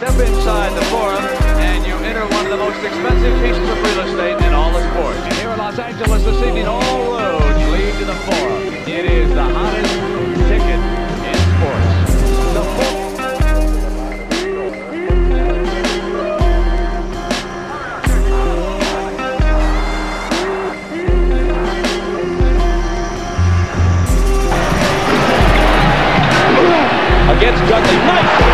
Step inside the forum and you enter one of the most expensive pieces of real estate in all of sports. And here in Los Angeles this evening, all roads lead to the forum. It is the hottest ticket in sports. The forum. against Dudley. Nice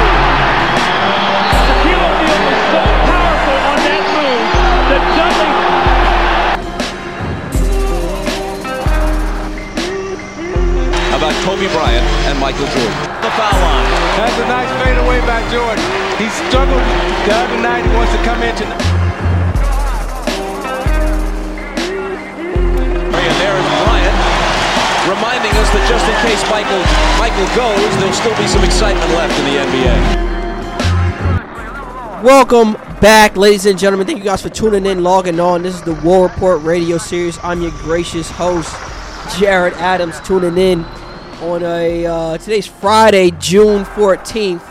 Kobe Bryant and Michael Jordan? The foul line. That's a nice fadeaway by Jordan. He struggled the other night. He wants to come in tonight. And there's Bryant reminding us that just in case Michael Michael goes, there'll still be some excitement left in the NBA. Welcome back, ladies and gentlemen. Thank you guys for tuning in, logging on. This is the War Report radio series. I'm your gracious host, Jared Adams, tuning in on a uh, today's Friday, June 14th.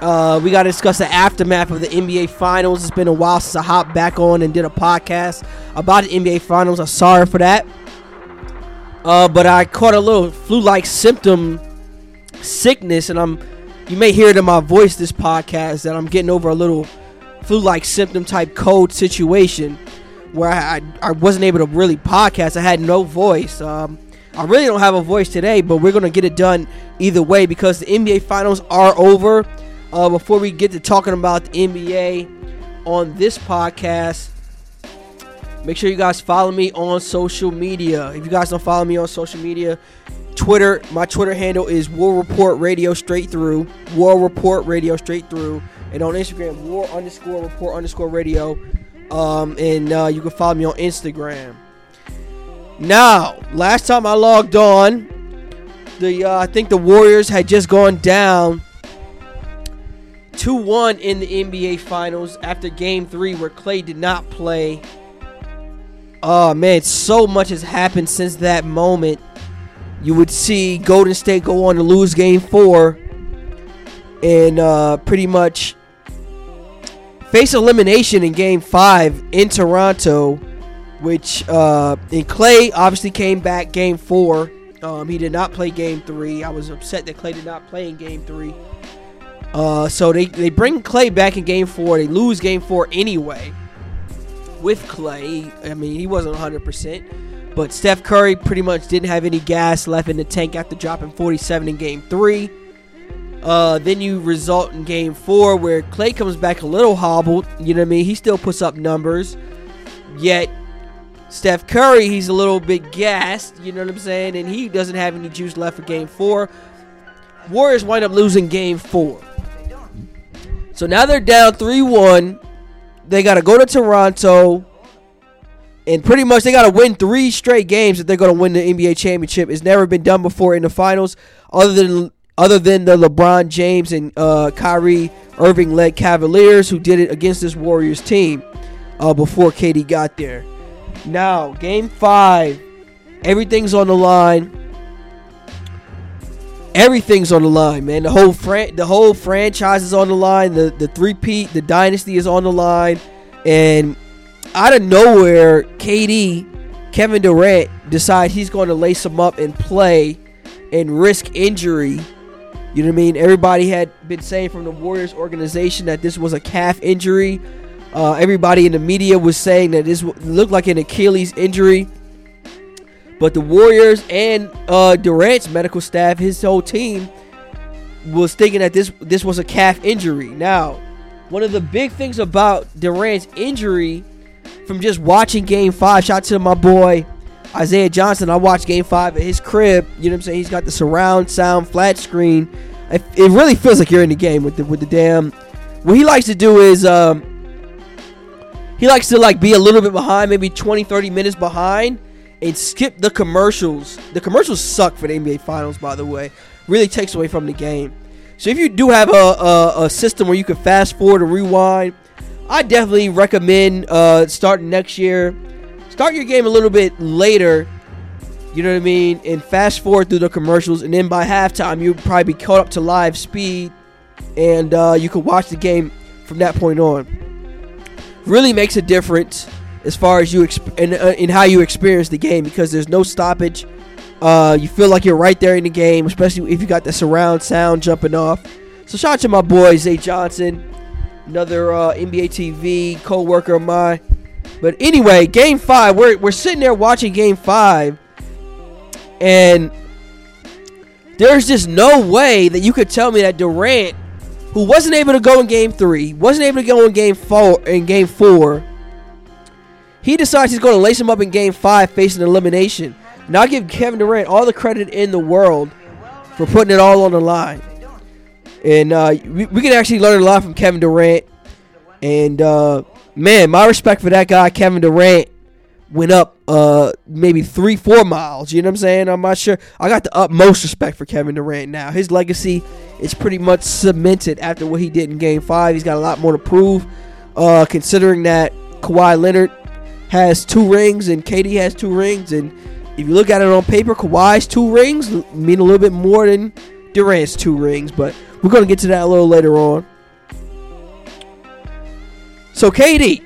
Uh, we got to discuss the aftermath of the NBA Finals. It's been a while since I hopped back on and did a podcast about the NBA Finals. I'm sorry for that. Uh, but I caught a little flu-like symptom sickness, and I'm. You may hear it in my voice this podcast that I'm getting over a little flu-like symptom type cold situation where I, I, I wasn't able to really podcast. I had no voice. Um, I really don't have a voice today, but we're gonna get it done either way because the NBA Finals are over. Uh, before we get to talking about the NBA on this podcast, Make sure you guys follow me on social media. If you guys don't follow me on social media, Twitter, my Twitter handle is War Report Radio straight through. War Report Radio straight through. And on Instagram, War underscore Report underscore Radio. Um, and uh, you can follow me on Instagram. Now, last time I logged on, the uh, I think the Warriors had just gone down 2-1 in the NBA Finals after Game 3 where Klay did not play. Oh man, so much has happened since that moment. You would see Golden State go on to lose game four and uh, pretty much face elimination in game five in Toronto, which uh, and Klay obviously came back game four. Um, he did not play game three. I was upset that Klay did not play in game three. Uh, so they, they bring Klay back in game four. They lose game four anyway with Klay. I mean, he wasn't 100%. But Steph Curry pretty much didn't have any gas left in the tank after dropping 47 in game three. Uh, then you result in game four where Klay comes back a little hobbled. You know what I mean? He still puts up numbers. Yet, Steph Curry, he's a little bit gassed. You know what I'm saying? And he doesn't have any juice left for game four. Warriors wind up losing game four. So now they're down 3 1 they got to go to Toronto, and pretty much they got to win three straight games if they're going to win the NBA championship. It's never been done before in the finals, other than other than the LeBron James and uh, Kyrie Irving led Cavaliers who did it against this Warriors team uh, before KD got there. Now, Game Five, everything's on the line. Everything's on the line, man. The whole fran- the whole franchise is on the line. The the three peat, the dynasty is on the line, and out of nowhere, KD, Kevin Durant, decide he's going to lace him up and play, and risk injury. You know what I mean? Everybody had been saying from the Warriors organization that this was a calf injury. Uh, everybody in the media was saying that this looked like an Achilles injury. But the Warriors and uh, Durant's medical staff, his whole team, was thinking that this this was a calf injury. Now, one of the big things about Durant's injury, from just watching Game Five, shout out to my boy Isaiah Johnson. I watched Game Five at his crib. You know what I'm saying? He's got the surround sound flat screen. It, it really feels like you're in the game with the with the damn. What he likes to do is um, he likes to like be a little bit behind, maybe 20, 30 minutes behind and skip the commercials. The commercials suck for the NBA Finals, by the way. Really takes away from the game. So if you do have a, a, a system where you can fast forward or rewind, I definitely recommend uh, starting next year. Start your game a little bit later. You know what I mean? And fast forward through the commercials, and then by halftime you'll probably be caught up to live speed. and uh, you can watch the game from that point on. Really makes a difference as far as you exp- in, uh, in how you experience the game because there's no stoppage. Uh, you feel like you're right there in the game, especially if you got the surround sound jumping off. So shout out to my boy Zay Johnson, another uh, NBA TV co-worker of mine. But anyway, Game Five, we're we're sitting there watching Game Five, and there's just no way that you could tell me that Durant, who wasn't able to go in Game Three, wasn't able to go in Game Four, in Game Four, he decides he's going to lace him up in Game Five, facing elimination. Now give Kevin Durant all the credit in the world for putting it all on the line. And uh, we, we can actually learn a lot from Kevin Durant. And uh, man, my respect for that guy, Kevin Durant, went up uh, maybe three, four miles. You know what I'm saying? I'm not sure. I got the utmost respect for Kevin Durant now. His legacy is pretty much cemented after what he did in Game Five. He's got a lot more to prove, uh, considering that Kawhi Leonard has two rings and KD has two rings, and if you look at it on paper, Kawhi's two rings mean a little bit more than Durant's two rings, but we're to get to that a little later on. So, KD,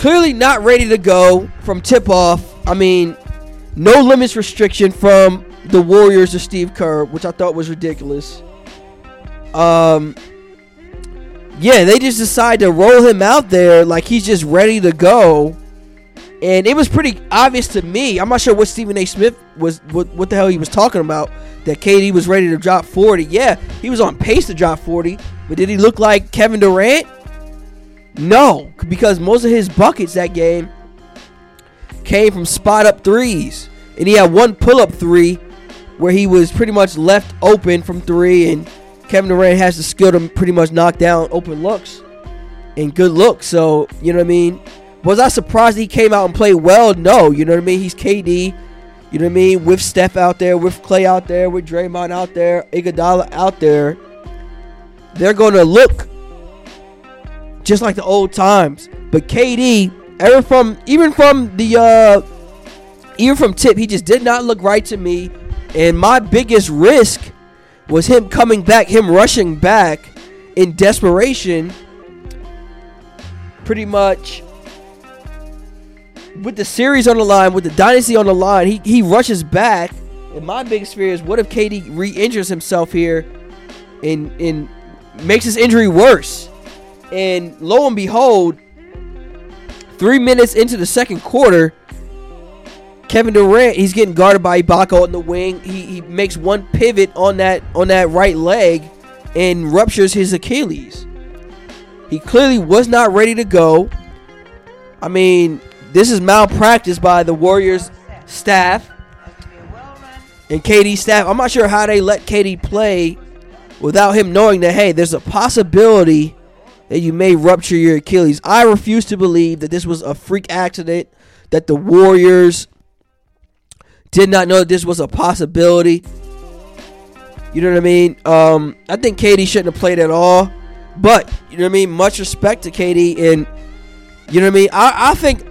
clearly not ready to go from tip off. I mean, no limits restriction from the Warriors of Steve Kerr, which I thought was ridiculous. Um, yeah, they just decide to roll him out there like he's just ready to go. And it was pretty obvious to me. I'm not sure what Stephen A. Smith was, what, what the hell he was talking about. That KD was ready to drop 40. Yeah, he was on pace to drop 40. But did he look like Kevin Durant? No, because most of his buckets that game came from spot up threes. And he had one pull up three where he was pretty much left open from three. And Kevin Durant has the skill to pretty much knock down open looks and good looks. So, you know what I mean? Was I surprised he came out and played well? No. You know what I mean? He's KD. You know what I mean? With Steph out there, with Klay out there, with Draymond out there, Iguodala out there. They're going to look just like the old times. But KD, ever from even from the uh even from tip, he just did not look right to me. And my biggest risk was him coming back, him rushing back in desperation. Pretty much with the series on the line, with the dynasty on the line, he, he rushes back. And my biggest fear is what if KD re-injures himself here and and makes his injury worse? And lo and behold, three minutes into the second quarter, Kevin Durant he's getting guarded by Ibaka on the wing. He, he makes one pivot on that on that right leg and ruptures his Achilles. He clearly was not ready to go. I mean, this is malpractice by the Warriors staff and KD staff. I'm not sure how they let KD play without him knowing that hey, there's a possibility that you may rupture your Achilles. I refuse to believe that this was a freak accident that the Warriors did not know this was a possibility. You know what I mean? Um, I think KD shouldn't have played at all. But you know what I mean. Much respect to KD. and you know what I mean. I, I think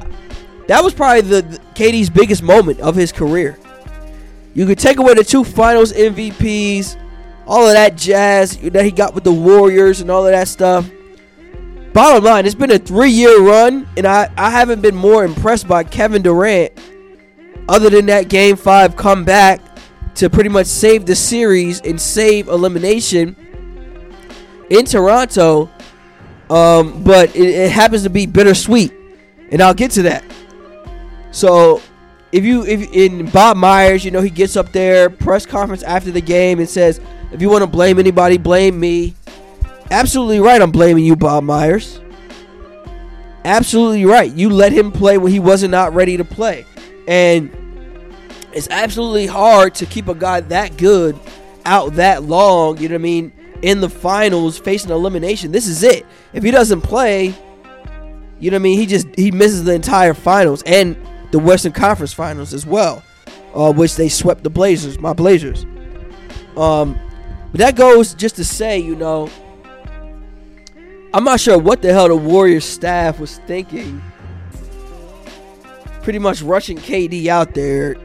that was probably the, the KD's biggest moment of his career. You could take away the two Finals MVPs, all of that jazz that he got with the Warriors, and all of that stuff. Bottom line, it's been a three-year run, and I, I haven't been more impressed by Kevin Durant, other than that Game Five comeback to pretty much save the series and save elimination in Toronto. Um, but it, it happens to be bittersweet, and I'll get to that. So, if you if in Bob Myers, you know he gets up there press conference after the game and says, "If you want to blame anybody, blame me." Absolutely right. I'm blaming you, Bob Myers. Absolutely right. You let him play when he wasn't not ready to play, and it's absolutely hard to keep a guy that good out that long. You know what I mean? In the finals, facing elimination. This is it. If he doesn't play, you know what I mean? He just he misses the entire finals and the Western Conference Finals as well, uh, which they swept the Blazers, my Blazers. Um, but that goes just to say, you know, I'm not sure what the hell the Warriors staff was thinking. Pretty much rushing KD out there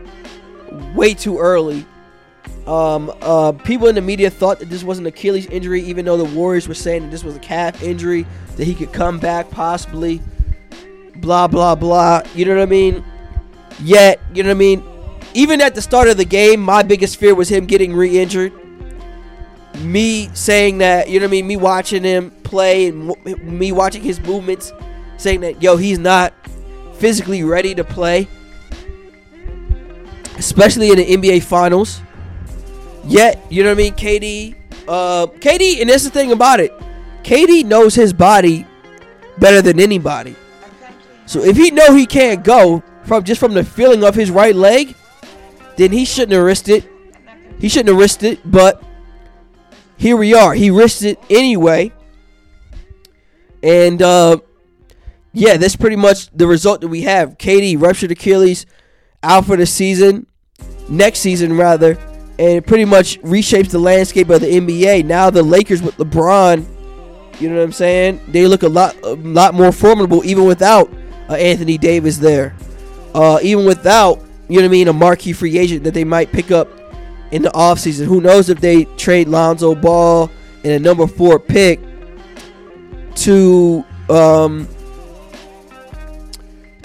way too early Um, uh, people in the media thought that this was an Achilles injury, even though the Warriors were saying that this was a calf injury, that he could come back possibly. Blah blah blah. You know what I mean? Yet, you know what I mean? Even at the start of the game, my biggest fear was him getting re-injured. Me saying that, you know what I mean? Me watching him play and me watching his movements, saying that yo, he's not physically ready to play, especially in the NBA Finals. Yet, you know what I mean? KD, uh, KD, and that's the thing about it. KD knows his body better than anybody. So if he know he can't go from just from the feeling of his right leg, then he shouldn't have risked it. He shouldn't have risked it, but here we are. He risked it anyway. And uh yeah, that's pretty much the result that we have. KD ruptured Achilles out for the season, next season rather, and it pretty much reshapes the landscape of the NBA. Now the Lakers with LeBron, you know what I'm saying? They look a lot a lot more formidable even without uh, Anthony Davis there. Uh, even without, you know what I mean, a marquee free agent that they might pick up in the offseason. Who knows if they trade Lonzo Ball and a number 4 pick to um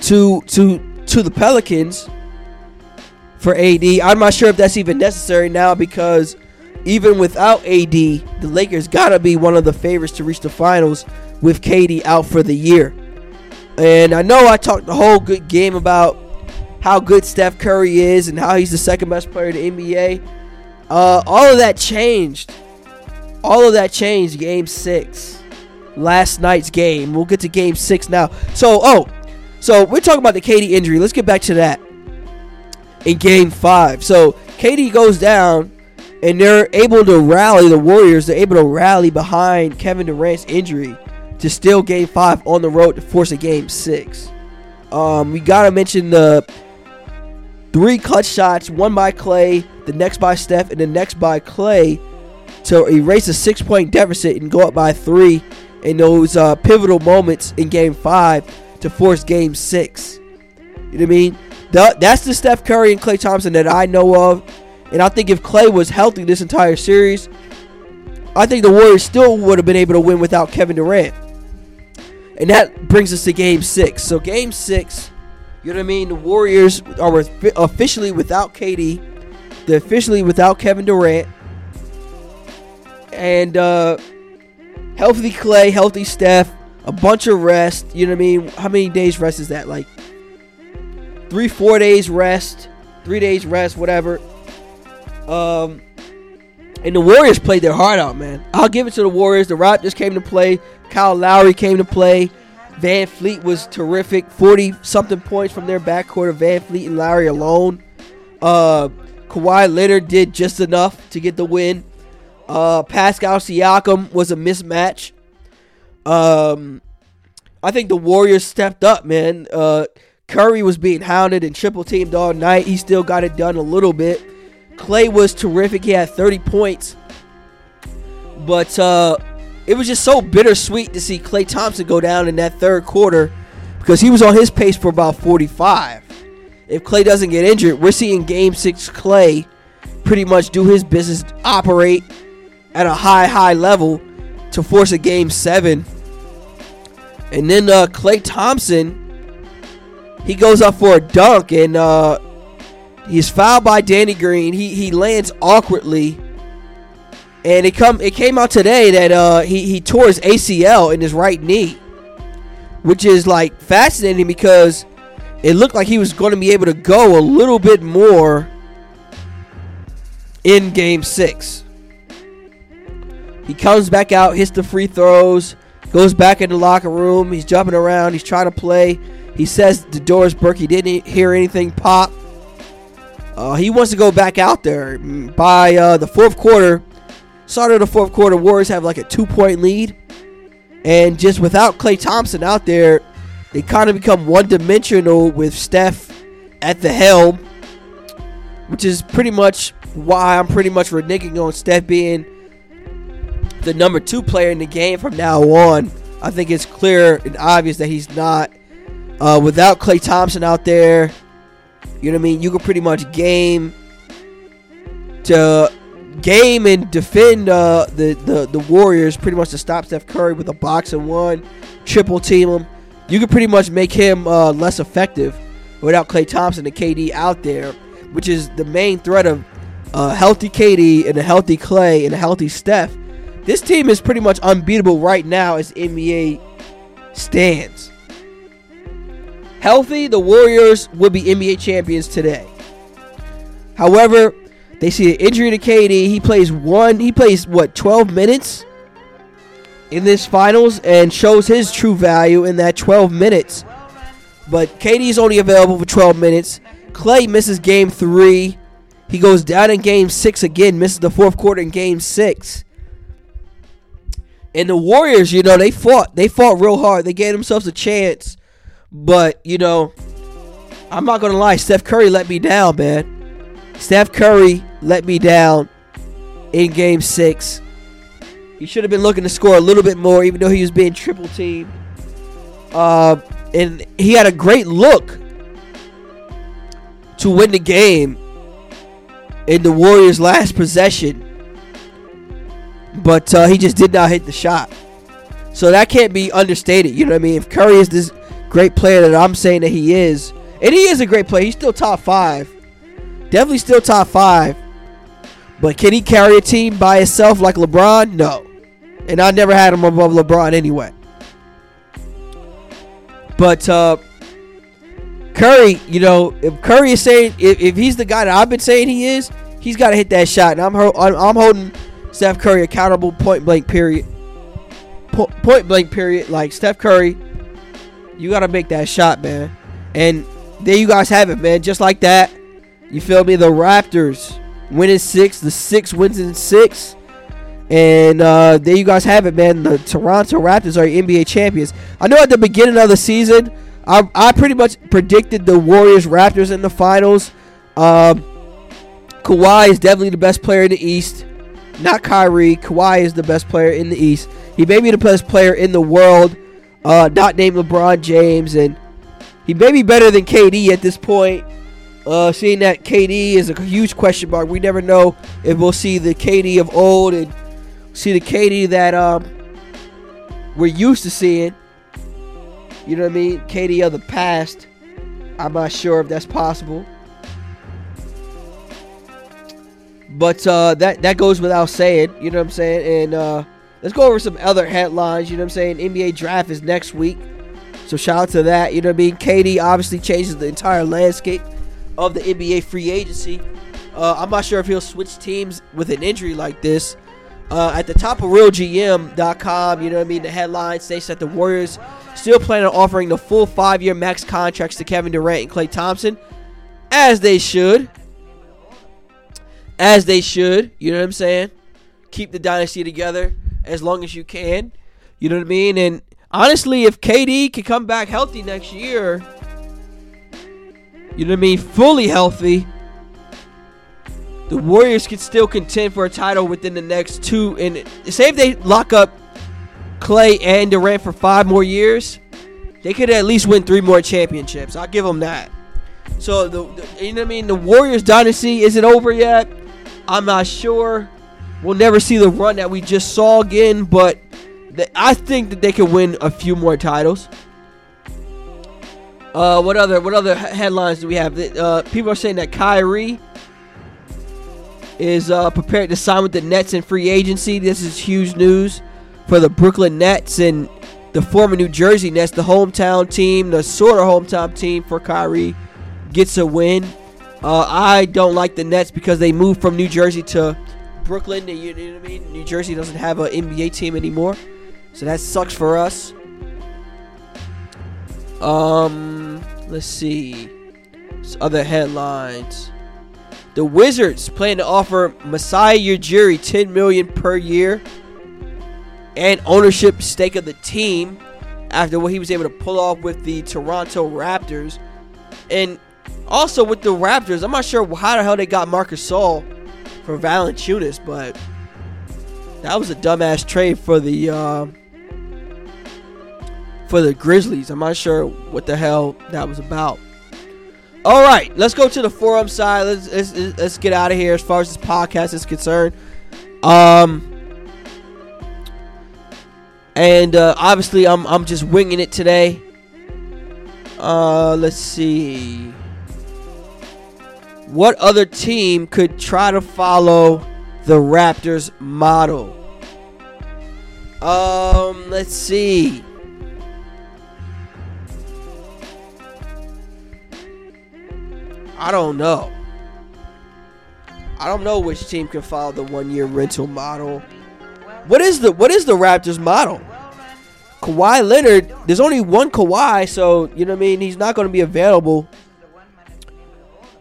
to to to the Pelicans for AD. I'm not sure if that's even necessary now because even without AD, the Lakers gotta be one of the favorites to reach the finals with KD out for the year. And I know I talked the whole good game about how good Steph Curry is and how he's the second best player in the NBA. Uh, all of that changed. All of that changed game six. Last night's game. We'll get to game six now. So, oh, so we're talking about the KD injury. Let's get back to that. In game five. So KD goes down and they're able to rally the Warriors. They're able to rally behind Kevin Durant's injury to steal game five on the road to force a game six. Um, we gotta mention the three clutch shots, one by Klay, the next by Steph, and the next by Klay to erase a six point deficit and go up by three in those uh, pivotal moments in game five to force game six. You know what I mean? The, that's the Steph Curry and Klay Thompson that I know of. And I think if Klay was healthy this entire series, I think the Warriors still would have been able to win without Kevin Durant. And that brings us to game six. So, game six, you know what I mean? The Warriors are officially without KD, they're officially without Kevin Durant. And uh, healthy Klay, healthy Steph, a bunch of rest. You know what I mean? How many days rest is that? Like three, four days rest, three days rest, whatever. Um, and the Warriors played their heart out, man. I'll give it to the Warriors. The Raptors came to play. Kyle Lowry came to play. VanVleet was terrific. 40 something points from their backcourt of VanVleet and Lowry alone. Uh, Kawhi Leonard did just enough to get the win. Uh, Pascal Siakam was a mismatch. Um, I think the Warriors stepped up, man. Uh, Curry was being hounded and triple teamed all night. He still got it done a little bit. Klay was terrific. He had 30 points. But uh, it was just so bittersweet to see Klay Thompson go down in that third quarter because he was on his pace for about 45. If Klay doesn't get injured, we're seeing game six Klay pretty much do his business, operate at a high, high level to force a game seven. And then uh, Clay Thompson, he goes up for a dunk and uh, he's fouled by Danny Green. He he lands awkwardly, and it come it came out today that uh, he he tore his ACL in his right knee, which is like fascinating because it looked like he was going to be able to go a little bit more in Game Six. He comes back out, hits the free throws, goes back in the locker room. He's jumping around. He's trying to play. He says to Doris Burke he didn't hear anything pop. Uh, he wants to go back out there. By uh, the fourth quarter, start of the fourth quarter, Warriors have like a two point lead. And just without Klay Thompson out there, they kind of become one dimensional with Steph at the helm, which is pretty much why I'm pretty much reneging on Steph being the number two player in the game from now on. I think it's clear and obvious that he's not. Uh, without Klay Thompson out there, you know what I mean? You can pretty much game to game and defend uh, the, the the Warriors pretty much to stop Steph Curry with a box and one, triple team him. You could pretty much make him uh, less effective without Klay Thompson and KD out there, which is the main threat of a healthy KD and a healthy Klay and a healthy Steph. This team is pretty much unbeatable right now as NBA stands. Healthy, the Warriors would be NBA champions today. However, they see an injury to KD. He plays one. He plays what 12 minutes in this finals and shows his true value in that 12 minutes. But KD is only available for 12 minutes. Klay misses game three. He goes down in game six again, misses the fourth quarter in game six. And the Warriors, you know, they fought. They fought real hard. They gave themselves a chance. But, you know, I'm not going to lie. Steph Curry let me down, man. Steph Curry let me down in game six. He should have been looking to score a little bit more, even though he was being triple teamed. Uh, and he had a great look to win the game in the Warriors' last possession. But uh, he just did not hit the shot. So that can't be understated. You know what I mean? If Curry is this great player that I'm saying that he is, and he is a great player, he's still top five. Definitely still top five. But can he carry a team by himself like LeBron? No. And I never had him above LeBron anyway. But uh, Curry, you know, if Curry is saying if, if he's the guy that I've been saying he is, he's got to hit that shot. And I'm I'm, holding Steph Curry accountable point blank period. Po- point blank period. Like Steph Curry, you got to make that shot, man. And there you guys have it, man. Just like that. You feel me? The Raptors win in six. The six wins in six. And uh, there you guys have it, man. The Toronto Raptors are NBA champions. I know at the beginning of the season, I, I pretty much predicted the Warriors Raptors in the finals. Um, Kawhi is definitely the best player in the East. Not Kyrie. Kawhi is the best player in the East. He may be the best player in the world. Uh, not named LeBron James. And he may be better than KD at this point. Uh, seeing that KD is a huge question mark. We never know if we'll see the KD of old and see the KD that um, we're used to seeing. You know what I mean? KD of the past. I'm not sure if that's possible. But uh, that that goes without saying. You know what I'm saying? And uh, let's go over some other headlines. You know what I'm saying? NBA draft is next week. So shout out to that. You know what I mean? KD obviously changes the entire landscape of the NBA free agency. Uh, I'm not sure if he'll switch teams with an injury like this. Uh, at the top of RealGM.com, you know what I mean? The headline states that the Warriors still plan on offering the full five year max contracts to Kevin Durant and Klay Thompson, as they should. As they should. You know what I'm saying? Keep the dynasty together as long as you can. You know what I mean? And honestly, if KD can come back healthy next year, you know what I mean, fully healthy, the Warriors could still contend for a title within the next two. And say if they lock up Klay and Durant for five more years, they could at least win three more championships. I'll give them that. So the, the you know what I mean. The Warriors dynasty isn't over yet. I'm not sure. We'll never see the run that we just saw again, but I think that they could win a few more titles. Uh, what other what other headlines do we have? Uh, people are saying that Kyrie is uh, prepared to sign with the Nets in free agency. This is huge news for the Brooklyn Nets and the former New Jersey Nets, the hometown team, the sort of hometown team for Kyrie gets a win. Uh, I don't like the Nets because they moved from New Jersey to Brooklyn. You know what I mean? New Jersey doesn't have an NBA team anymore, so that sucks for us. Um, let's see. other headlines. The Wizards plan to offer Masai Ujiri 10 million per year and ownership stake of the team after what he was able to pull off with the Toronto Raptors. And also with the Raptors, I'm not sure how the hell they got Marcus Gasol for Valanciunas, but that was a dumbass trade for the uh, for the Grizzlies. I'm not sure what the hell that was about. All right, let's go to the forum side. Let's let's, let's get out of here as far as this podcast is concerned. Um, and uh, obviously, I'm I'm just winging it today. Uh, let's see. What other team could try to follow the Raptors model? Um, let's see. I don't know. I don't know which team can follow the one-year rental model. What is the what is the Raptors model? Kawhi Leonard, there's only one Kawhi, so you know what I mean. He's not going to be available.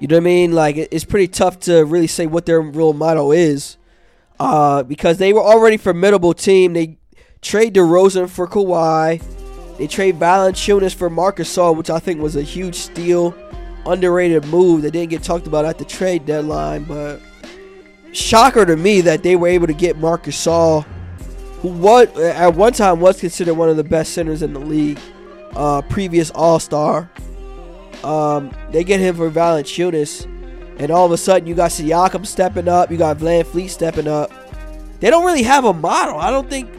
You know what I mean? Like it's pretty tough to really say what their real model is, uh, because they were already formidable team. They trade DeRozan for Kawhi. They trade Valanciunas for Marc Gasol, which I think was a huge steal, underrated move that didn't get talked about at the trade deadline. But shocker to me that they were able to get Marcus Gasol, who what at one time was considered one of the best centers in the league, uh, previous All Star. Um, they get him for Valanciunas, and all of a sudden you got Siakam stepping up, you got VanVleet stepping up. They don't really have a model. I don't think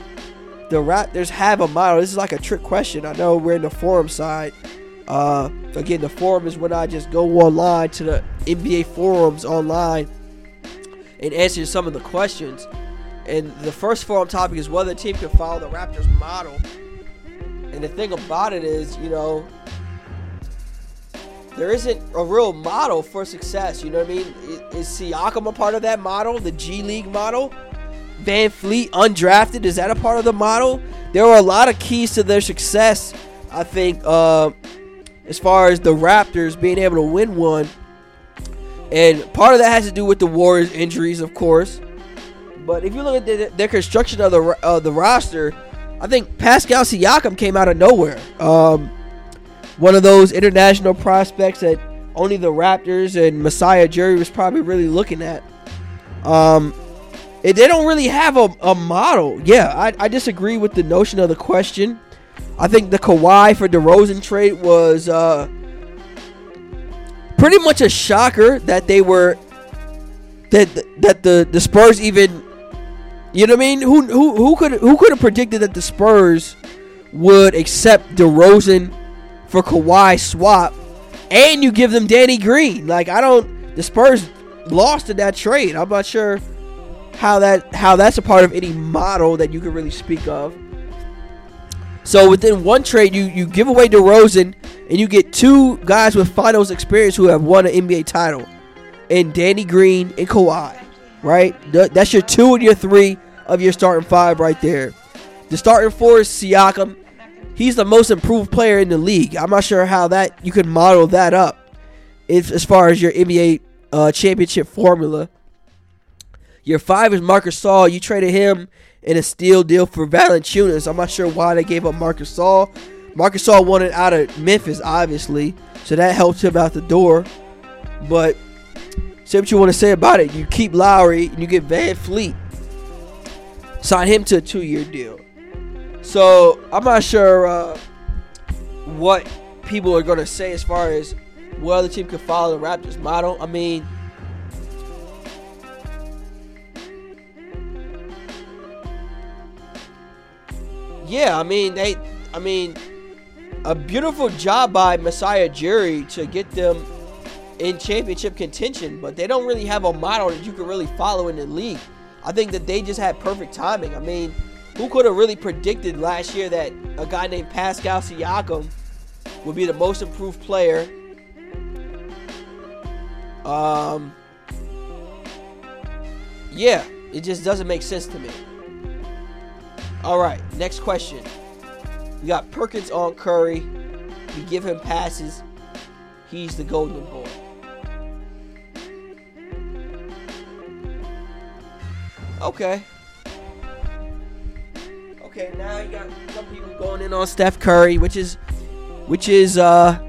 the Raptors have a model. This is like a trick question. I know we're in the forum side. Uh, again, the forum is when I just go online to the NBA forums online and answer some of the questions. And the first forum topic is whether a team can follow the Raptors model. And the thing about it is, you know, there isn't a real model for success. You know what I mean? Is Siakam a part of that model, the G League model? VanVleet undrafted, is that a part of the model? There are a lot of keys to their success, I think, uh, as far as the Raptors being able to win one. And part of that has to do with the Warriors' injuries, of course. But if you look at the, their construction of the uh, the roster, I think Pascal Siakam came out of nowhere. Um, one of those international prospects that only the Raptors and Masai Ujiri was probably really looking at. Um, they don't really have a, a model. Yeah, I, I disagree with the notion of the question. I think the Kawhi for DeRozan trade was uh, pretty much a shocker that they were that that the, the Spurs even you know what I mean? Who who who could who could have predicted that the Spurs would accept DeRozan for Kawhi swap and you give them Danny Green? Like I don't the Spurs lost in that trade. I'm not sure how that how that's a part of any model that you could really speak of. So within one trade, you you give away DeRozan and you get two guys with finals experience who have won an NBA title, and Danny Green and Kawhi, right? That's your two and your three of your starting five right there. The starting four is Siakam. He's the most improved player in the league. I'm not sure how that you can model that up, if, as far as your NBA uh, championship formula. Your five is Marcus Gasol. You traded him in a steal deal for Valanciunas. I'm not sure why they gave up Marcus Gasol. Marcus Gasol wanted out of Memphis, obviously, so that helped him out the door. But say what you want to say about it. You keep Lowry and you get VanVleet. Sign him to a two-year deal. So I'm not sure uh, what people are going to say as far as whether the team could follow the Raptors model. I mean, yeah, I mean they, I mean, a beautiful job by Masai Ujiri to get them in championship contention, but they don't really have a model that you can really follow in the league. I think that they just had perfect timing. I mean, who could have really predicted last year that a guy named Pascal Siakam would be the most improved player? Um, yeah, it just doesn't make sense to me. All right, next question. We got Perkins on Curry. We give him passes. He's the golden boy. Okay. Okay, now you got some people going in on Steph Curry, which is which is uh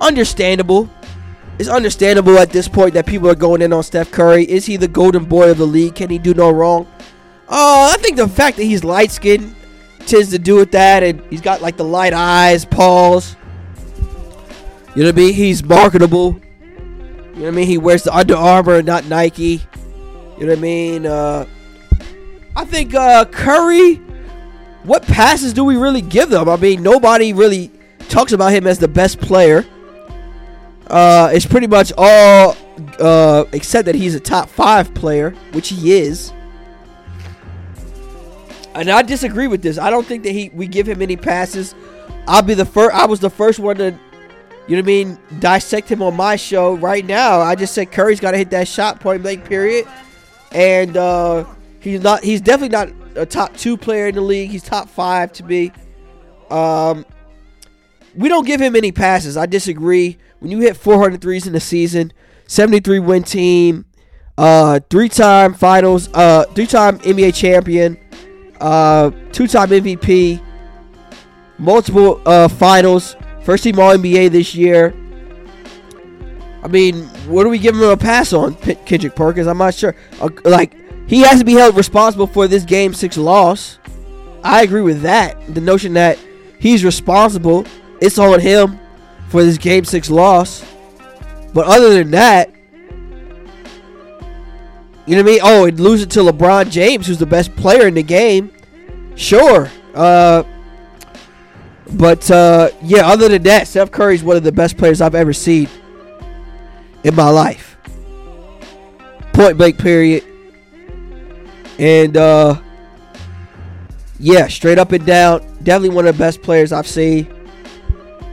understandable. It's understandable at this point that people are going in on Steph Curry. Is he the golden boy of the league? Can he do no wrong? Uh, I think the fact that he's light skinned tends to do with that, and he's got like the light eyes, paws. You know what I mean? He's marketable. You know what I mean? He wears the Under Armour, not Nike. You know what I mean? Uh, I think uh, Curry. What passes do we really give them? I mean, nobody really talks about him as the best player. Uh, it's pretty much all uh, except that he's a top five player, which he is. And I disagree with this. I don't think that he we give him any passes. I'll be the first. I was the first one to, you know what I mean, dissect him on my show. Right now, I just said Curry's got to hit that shot point blank period, and uh, he's not. He's definitely not a top two player in the league. He's top five to be. Um, we don't give him any passes. I disagree. When you hit 400 threes in the season, 73 win team, uh, three-time finals, uh, three-time NBA champion, uh, two-time MVP, multiple uh, finals, first team All NBA this year. I mean, what do we give him a pass on, P- Kendrick Perkins? I'm not sure. Uh, like, he has to be held responsible for this Game Six loss. I agree with that. The notion that he's responsible, it's on him for this Game Six loss. But other than that, you know what I mean? Oh, and lose it to LeBron James, who's the best player in the game. Sure. Uh, but uh, yeah, other than that, Steph Curry's one of the best players I've ever seen in my life. Point blank, period. And uh, yeah, straight up and down, definitely one of the best players I've seen.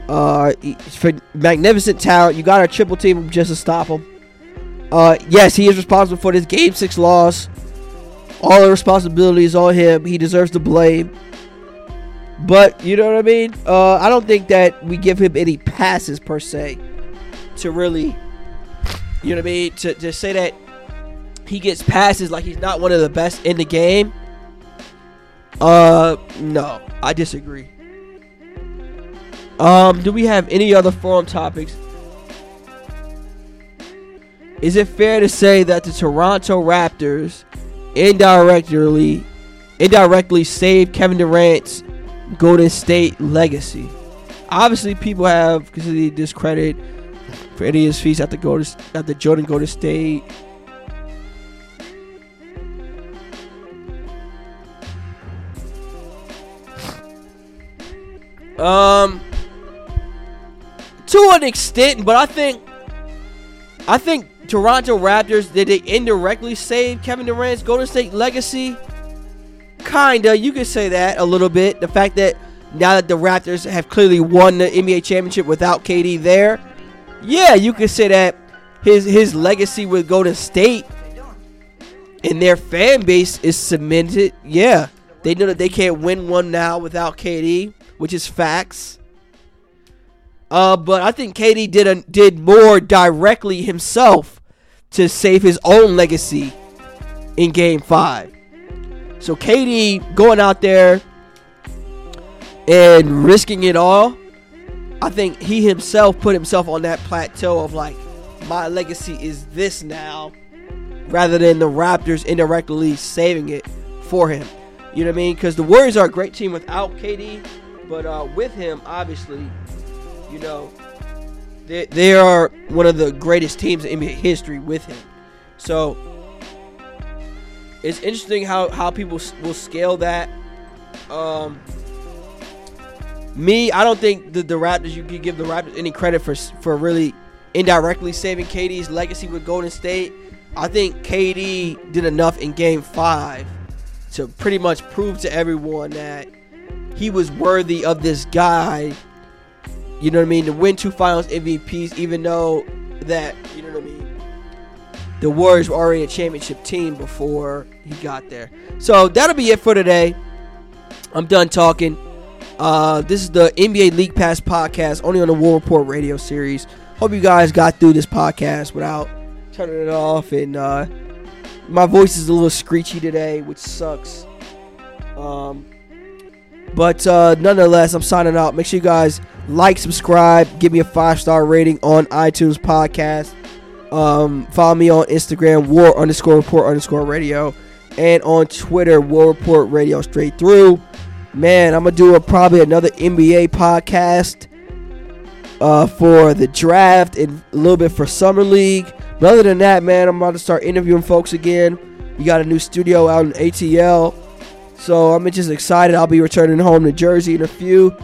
Uh, for magnificent talent, you got a triple team just to stop him. Uh, yes, he is responsible for this game six loss. All the responsibility is on him. He deserves the blame. But you know what I mean? Uh, I don't think that we give him any passes per se to really, you know what I mean? To, to say that he gets passes like he's not one of the best in the game. Uh, no, I disagree. Um, do we have any other forum topics? Is it fair to say that the Toronto Raptors indirectly indirectly saved Kevin Durant's Golden State legacy? Obviously, people have considered discredit for any of his feats at the Golden at the Jordan Golden State. Um, to an extent, but I think I think Toronto Raptors did they indirectly save Kevin Durant's Golden State legacy? Kinda, you could say that a little bit. The fact that now that the Raptors have clearly won the NBA championship without KD there, yeah, you could say that his his legacy with Golden State and their fan base is cemented. Yeah, they know that they can't win one now without KD, which is facts. Uh, but I think KD did a, did more directly himself to save his own legacy in Game Five. So KD going out there and risking it all, I think he himself put himself on that plateau of like, my legacy is this now, rather than the Raptors indirectly saving it for him. You know what I mean? Because the Warriors are a great team without KD, but uh, with him, obviously, you know, they, they are one of the greatest teams in NBA history with him. So it's interesting how, how people will scale that. Um, me, I don't think the, the Raptors, you could give the Raptors any credit for for really indirectly saving KD's legacy with Golden State. I think KD did enough in Game Five to pretty much prove to everyone that he was worthy of this guy. You know what I mean? To win two Finals MVPs, even though that you know what I mean. The Warriors were already a championship team before he got there. So that'll be it for today. I'm done talking. Uh, this is the NBA League Pass podcast, only on the War Report radio series. Hope you guys got through this podcast without turning it off. And uh, my voice is a little screechy today, which sucks. Um, but uh, nonetheless, I'm signing out. Make sure you guys like, subscribe, give me a five star rating on iTunes podcast. Um, follow me on Instagram, War underscore Report underscore Radio, and on Twitter, War Report Radio straight through. Man, I'm gonna do a, probably another NBA podcast uh, for the draft and a little bit for summer league. But other than that, man, I'm about to start interviewing folks again. We got a new studio out in ATL, so I'm just excited. I'll be returning home to Jersey in a few.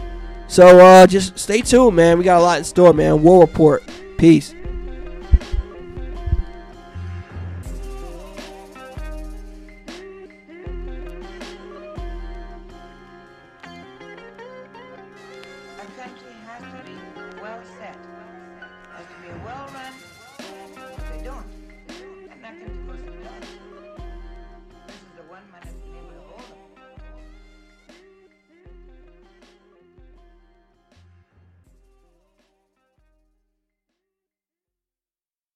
So uh, just stay tuned, man. We got a lot in store, man. War Report. Peace.